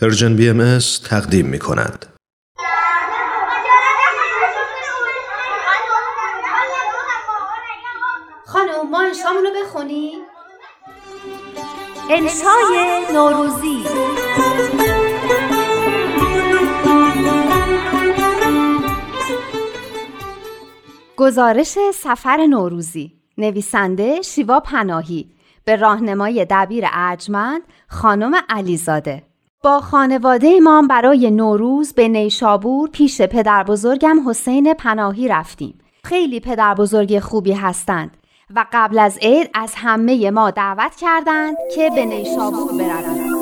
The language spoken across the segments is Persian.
پرژن بی ام تقدیم می کند. خانم ما انشامونو بخونی؟ انشای نوروزی گزارش سفر نوروزی نویسنده شیوا پناهی به راهنمای دبیر ارجمند خانم علیزاده با خانواده ما برای نوروز به نیشابور پیش پدر بزرگم حسین پناهی رفتیم. خیلی پدر بزرگ خوبی هستند و قبل از عید از همه ما دعوت کردند که به نیشابور برویم.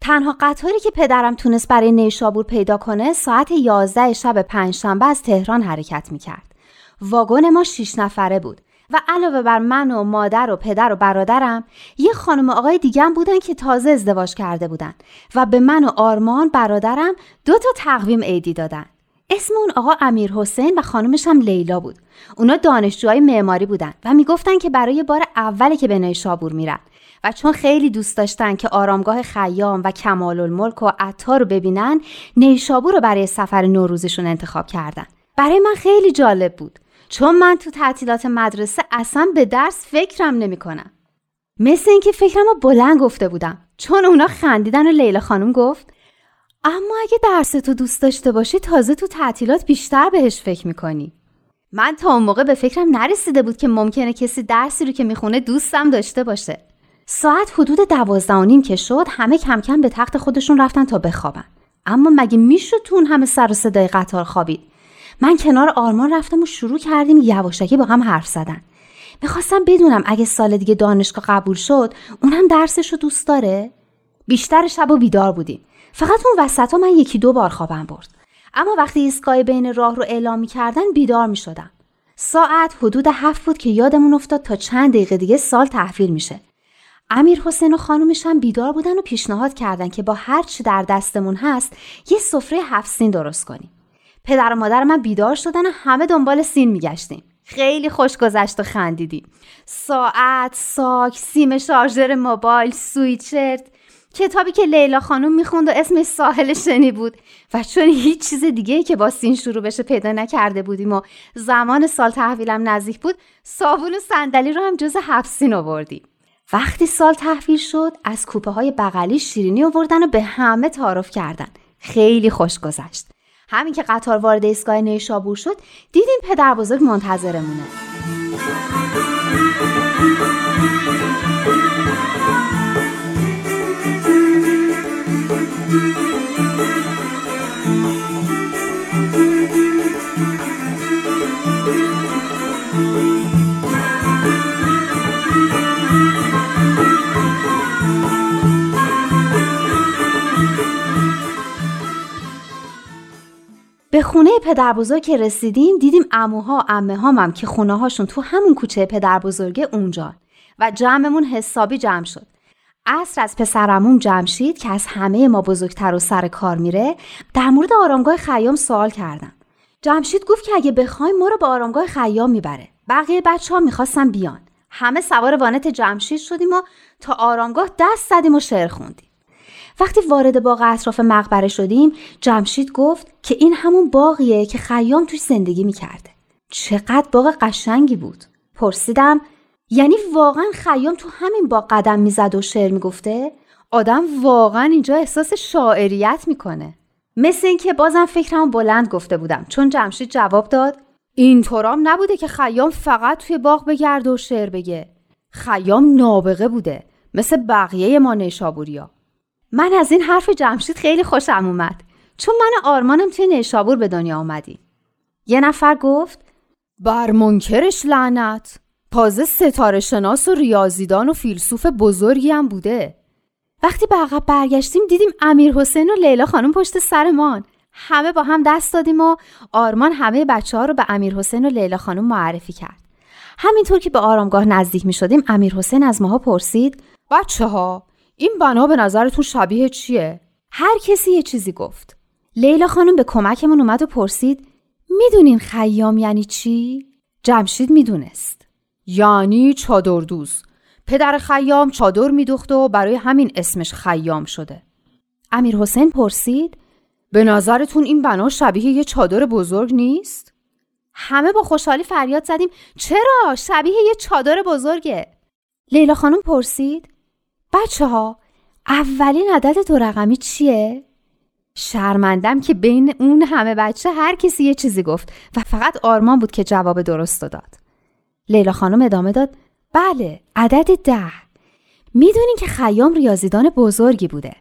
تنها قطاری که پدرم تونست برای نیشابور پیدا کنه ساعت 11 شب پنجشنبه از تهران حرکت می‌کرد. واگن ما شیش نفره بود و علاوه بر من و مادر و پدر و برادرم یه خانم آقای دیگم بودن که تازه ازدواج کرده بودن و به من و آرمان برادرم دو تا تقویم عیدی دادن. اسم اون آقا امیر حسین و خانمش هم لیلا بود. اونا دانشجوهای معماری بودن و می‌گفتن که برای بار اولی که به نیشابور میرن و چون خیلی دوست داشتن که آرامگاه خیام و کمال الملک و عطار رو ببینن نیشابور رو برای سفر نوروزشون انتخاب کردن. برای من خیلی جالب بود. چون من تو تعطیلات مدرسه اصلا به درس فکرم نمی‌کنم. مثل اینکه فکرم رو بلند گفته بودم. چون اونا خندیدن و لیلا خانم گفت اما اگه درس تو دوست داشته باشی تازه تو تعطیلات بیشتر بهش فکر می‌کنی. من تا اون موقع به فکرم نرسیده بود که ممکنه کسی درسی رو که می‌خونه دوستم داشته باشه. ساعت حدود دوازده و نیم که شد همه کم کم به تخت خودشون رفتن تا بخوابن. اما مگه می‌شد تو اون همه سر و صدای قطار خوابید؟ من کنار آرمان رفتم و شروع کردیم یواشکی با هم حرف زدن. می‌خواستم بدونم اگه سال دیگه دانشگاه قبول شد اونم درسش رو دوست داره؟ بیشتر شب و بیدار بودیم. فقط اون وسط ها من یکی دو بار خوابم برد. اما وقتی ایستگاه بین راه رو اعلام می‌کردن بیدار می‌شدم. ساعت حدود هفت بود که یادمون افتاد تا چند دقیقه دیگه سال تحویل میشه. امیر حسین و خانومش هم بیدار بودن و پیشنهاد کردن که با هر چی در دستمون هست یه سفره هفت سین درست کنیم. پدر و مادر من بیدار شدن و همه دنبال سین میگشتیم. خیلی خوش گذشت و خندیدیم. ساعت ساک سیم شارژر موبایل سویچرت. کتابی که لیلا خانم می‌خوند و اسمش ساحل شنی بود. و چون هیچ چیز دیگه که با سین شروع بشه پیدا نکرده بودیم و زمان سال تحویلم نزدیک بود صابون و صندلی رو هم جز هفت سین آوردیم. وقتی سال تحویل شد از کوپه های بغلی شیرینی آوردن و به همه تعارف کردن. خیلی خوش گذشت. همین که قطار وارد ایستگاه نیشابور شد دیدیم پدر بزرگ منتظرمونه. به خونه پدر بزرگ که رسیدیم دیدیم اموها امه هم که خونه هاشون تو همون کوچه پدر بزرگه اونجا و جمعمون حسابی جمع شد. عصر از پسرمون جمشید که از همه ما بزرگتر و سر کار میره در مورد آرامگاه خیام سوال کردم. جمشید گفت که اگه بخوایم ما رو به آرامگاه خیام می‌بره. بقیه بچه ها می‌خواستن بیان. همه سوار وانت جمشید شدیم و تا آرامگاه دست زدیم و شعر خوندیم. وقتی وارد باغ اطراف مقبره شدیم جمشید گفت که این همون باغیه که خیام توش زندگی می‌کرده. چقدر باغ قشنگی بود. پرسیدم یعنی واقعا خیام تو همین باغ قدم می‌زد و شعر می‌گفته؟ آدم واقعا اینجا احساس شاعریت می‌کنه. مثل اینکه بازم فکرم بلند گفته بودم. چون جمشید جواب داد اینطورام نبوده که خیام فقط توی باغ بگرد و شعر بگه. خیام نابغه بوده. مثل بقیه ما نیشابوریا. من از این حرف جمشید خیلی خوشم اومد. چون من آرمانم توی نیشابور به دنیا آمدیم یه نفر گفت بر منکرش لعنت. تازه ستاره شناس و ریاضیدان و فیلسوف بزرگی هم بوده. وقتی به عقب برگشتیم دیدیم امیر حسین و لیلا خانم پشت سرمان. همه با هم دست دادیم و آرمان همه بچه ها رو به امیر حسین و لیلا خانم معرفی کرد. همینطور که به آرامگاه نزدیک می شدیم امیر حسین از ماها پرسید بچه ها این بنا به نظرتون شبیه چیه؟ هر کسی یه چیزی گفت. لیلا خانم به کمکمون اومد و پرسید می‌دونین خیام یعنی چی؟ جمشید می‌دونست. یعنی چادردوز. پدر خیام چادر میدوخت و برای همین اسمش خیام شده امیر حسین پرسید به نظرتون این بنا شبیه یه چادر بزرگ نیست؟ همه با خوشحالی فریاد زدیم چرا؟ شبیه یه چادر بزرگه لیلا خانم پرسید بچه ها اولین عدد دو رقمی چیه؟ شرمندم که بین اون همه بچه هر کسی یه چیزی گفت و فقط آرمان بود که جواب درست داد. لیلا خانم ادامه داد بله عدد ده. می‌دونین که خیام ریاضیدان بزرگی بوده.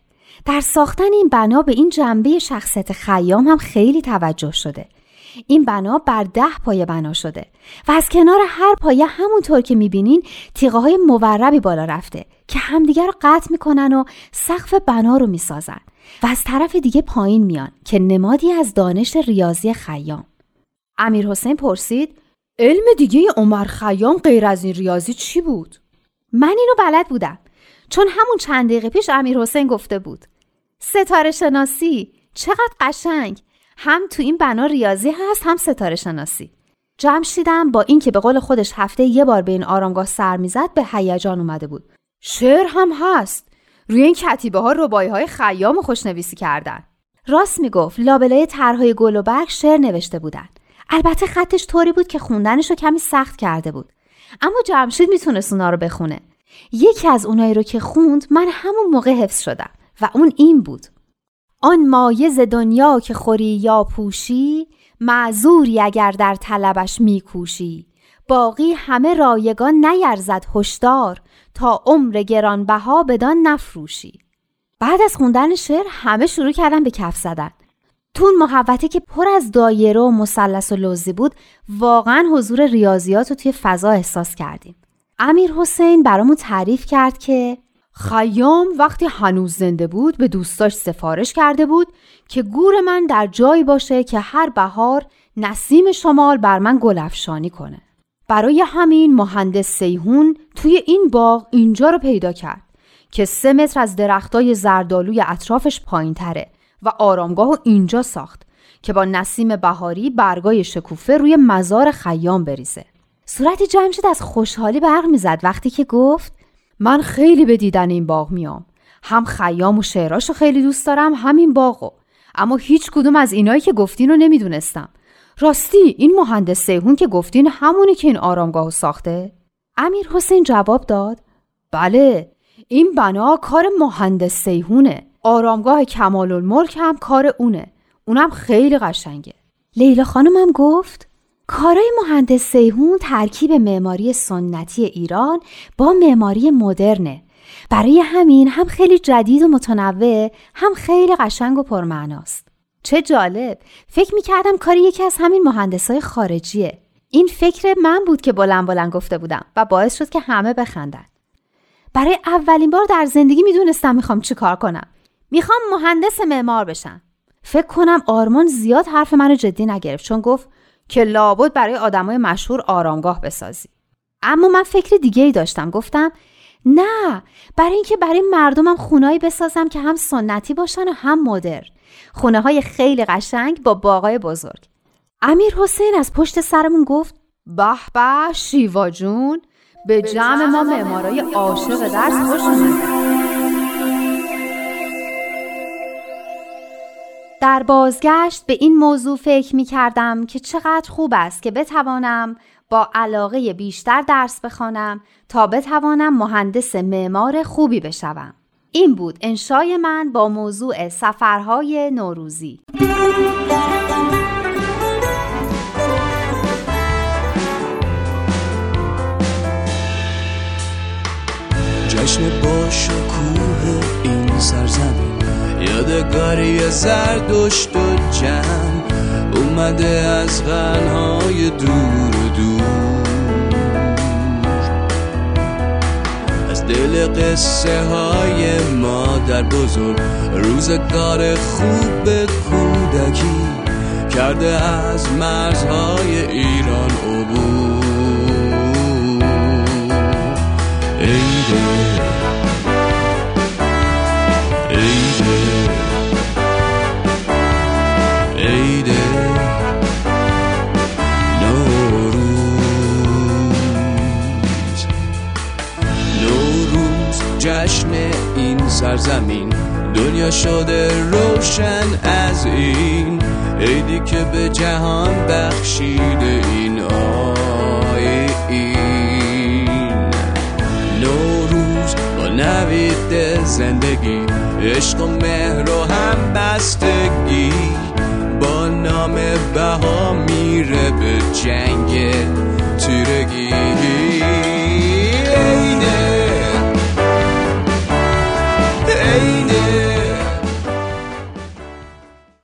در ساختن این بنا به این جنبه شخصیت خیام هم خیلی توجه شده. این بنا بر ده پایه بنا شده و از کنار هر پایه همونطور که می‌بینین تیغه های موربی بالا رفته که همدیگر رو قطع می‌کنن و سقف بنا رو می‌سازن و از طرف دیگه پایین میان که نمادی از دانش ریاضی خیام امیر حسین پرسید علم دیگه عمر خیام غیر از این ریاضی چی بود؟ من اینو بلد بودم چون همون چند دقیقه پیش امیر حسین گفته بود ستاره شناسی چقدر قشنگ هم تو این بنا ریاضی هست هم ستاره شناسی. جمشیدم با اینکه به قول خودش هفته یه بار به این آرامگاه سر می‌زد به هیجان اومده بود. شعر هم هست. روی این کتیبه ها ربایی های خیام خوشنویسی کردن. راست می‌گفت لابلای طرحهای گل و برگ شعر نوشته بودن. البته خطش طوری بود که خوندنش رو کمی سخت کرده بود. اما جمشید می‌تونست اونا رو بخونه. یکی از اونایی رو که خوند من همون موقع حفظ شدم و اون این بود. آن مایز دنیا که خوری یا پوشی معذوری اگر در طلبش میکوشی. باقی همه رایگان نیرزد هشدار تا عمر گرانبها بدان نفروشی. بعد از خوندن شعر همه شروع کردن به کف زدن. تون محوطه که پر از دایره و مثلث و لوزی بود واقعا حضور ریاضیات رو توی فضا احساس کردیم. امیر حسین برامون تعریف کرد که خیام وقتی هنوز زنده بود به دوستاش سفارش کرده بود که گور من در جایی باشه که هر بهار نسیم شمال بر من گلفشانی کنه. برای همین مهندس سیهون توی این باغ اینجا رو پیدا کرد که سه متر از درختای زردالوی اطرافش پایین تره و آرامگاه رو اینجا ساخت که با نسیم بهاری برگای شکوفه روی مزار خیام بریزه. صورت جمشید از خوشحالی برق می‌زد وقتی که گفت من خیلی به دیدن این باغ میام. هم خیام و شعراشو خیلی دوست دارم همین باغو اما هیچ کدوم از اینایی که گفتین رو نمی‌دونستم. راستی این مهندس سیهون که گفتین همونی که این آرامگاهو ساخته؟ امیر حسین جواب داد بله این بنا کار مهندس سیهونه. آرامگاه کمال الملک هم کار اونه. اونم خیلی قشنگه. لیلا خانمم گفت کارای مهندس سیهون ترکیب معماری سنتی ایران با معماری مدرنه. برای همین هم خیلی جدید و متنوع هم خیلی قشنگ و پرمعناست. چه جالب! فکر می‌کردم کاری یکی از همین مهندسای خارجیه. این فکر من بود که بلند بلند گفته بودم و باعث شد که همه بخندن. برای اولین بار در زندگی می‌دونستم می‌خوام چی کار کنم. می‌خوام مهندس معمار بشم. فکر کنم آرمان زیاد حرف منو جدی نگرفت چون گفت که لابد برای آدمای مشهور آرامگاه بسازی. اما من فکر دیگه ای داشتم. گفتم نه برای اینکه برای مردمم خونهایی بسازم که هم سنتی باشن و هم مدرن. خونه های خیلی قشنگ با باغای بزرگ. امیر حسین از پشت سرمون گفت به به شیوا جون به جمع ما معمارای عاشق درس خوش در بازگشت به این موضوع فکر می کردم که چقدر خوب است که بتوانم با علاقه بیشتر درس بخوانم تا بتوانم مهندس معمار خوبی بشوم. این بود انشای من با موضوع سفرهای نوروزی. جشن با یادگاری زردشت و جمع اومده از غنهای دور و دور. از دل قصه های مادر بزرگ روزگار خوب کودکی کرده از مرزهای ایران عبور. جشن این سرزمین. دنیا شده روشن از این. عیدی که به جهان بخشیده این آیین نوروز با نوید زندگی. عشق و مهر و هم بستگی با نام بها میره به جنگ تیرگی.